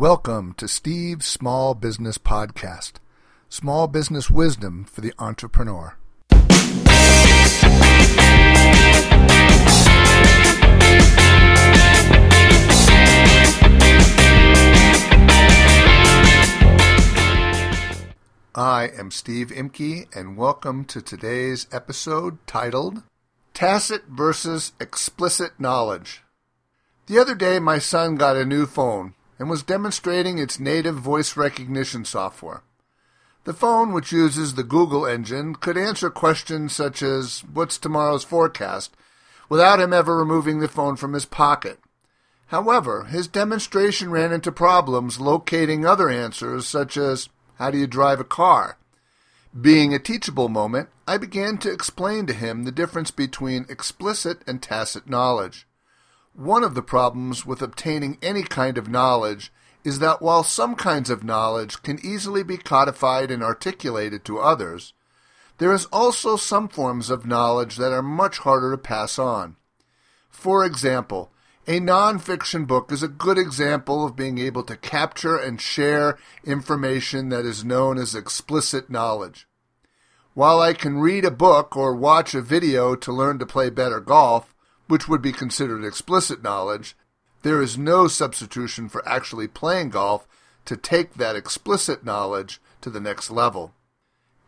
Welcome to Steve's Small Business Podcast. Small business wisdom for the entrepreneur. I am Steve Imke, and welcome to today's episode titled Tacit versus Explicit Knowledge. The other day, my son got a new phone and was demonstrating its native voice recognition software. The phone, which uses the Google engine, could answer questions such as, What's tomorrow's forecast? without him ever removing the phone from his pocket. However, his demonstration ran into problems locating other answers such as, How do you drive a car? Being a teachable moment, I began to explain to him the difference between explicit and tacit knowledge. One of the problems with obtaining any kind of knowledge is that while some kinds of knowledge can easily be codified and articulated to others, there is also some forms of knowledge that are much harder to pass on. For example, a nonfiction book is a good example of being able to capture and share information that is known as explicit knowledge. While I can read a book or watch a video to learn to play better golf, which would be considered explicit knowledge, there is no substitution for actually playing golf to take that explicit knowledge to the next level.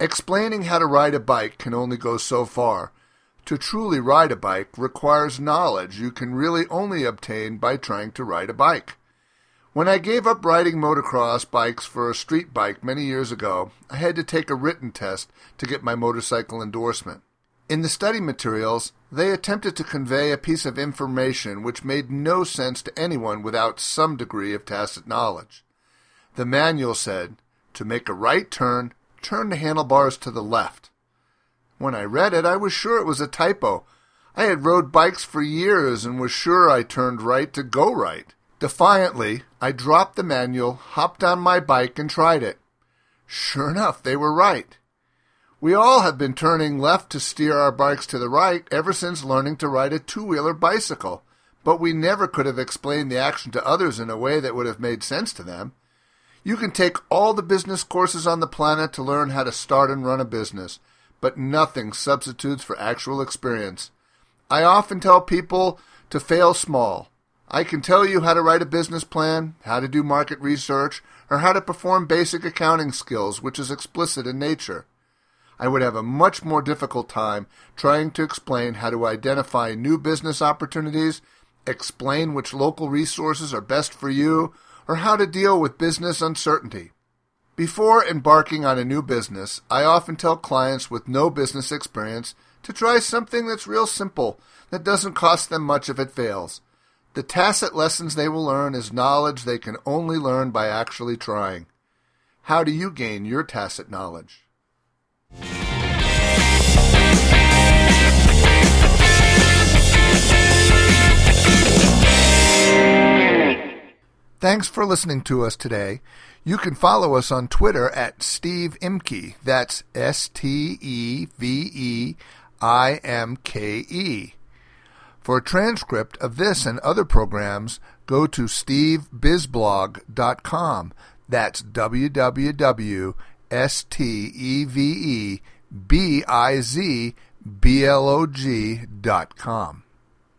Explaining how to ride a bike can only go so far. To truly ride a bike requires knowledge you can really only obtain by trying to ride a bike. When I gave up riding motocross bikes for a street bike many years ago, I had to take a written test to get my motorcycle endorsement. In the study materials, they attempted to convey a piece of information which made no sense to anyone without some degree of tacit knowledge. The manual said, to make a right turn, turn the handlebars to the left. When I read it, I was sure it was a typo. I had rode bikes for years and was sure I turned right to go right. Defiantly, I dropped the manual, hopped on my bike, and tried it. Sure enough, they were right. We all have been turning left to steer our bikes to the right ever since learning to ride a two wheeler bicycle, but we never could have explained the action to others in a way that would have made sense to them. You can take all the business courses on the planet to learn how to start and run a business, but nothing substitutes for actual experience. I often tell people to fail small. I can tell you how to write a business plan, how to do market research, or how to perform basic accounting skills, which is explicit in nature. I would have a much more difficult time trying to explain how to identify new business opportunities, explain which local resources are best for you, or how to deal with business uncertainty. Before embarking on a new business, I often tell clients with no business experience to try something that's real simple, that doesn't cost them much if it fails. The tacit lessons they will learn is knowledge they can only learn by actually trying. How do you gain your tacit knowledge? Thanks for listening to us today. You can follow us on Twitter at Steve Imke. That's S T E V E I M K E. For a transcript of this and other programs, go to stevebizblog.com. That's www.stevebizblog.com.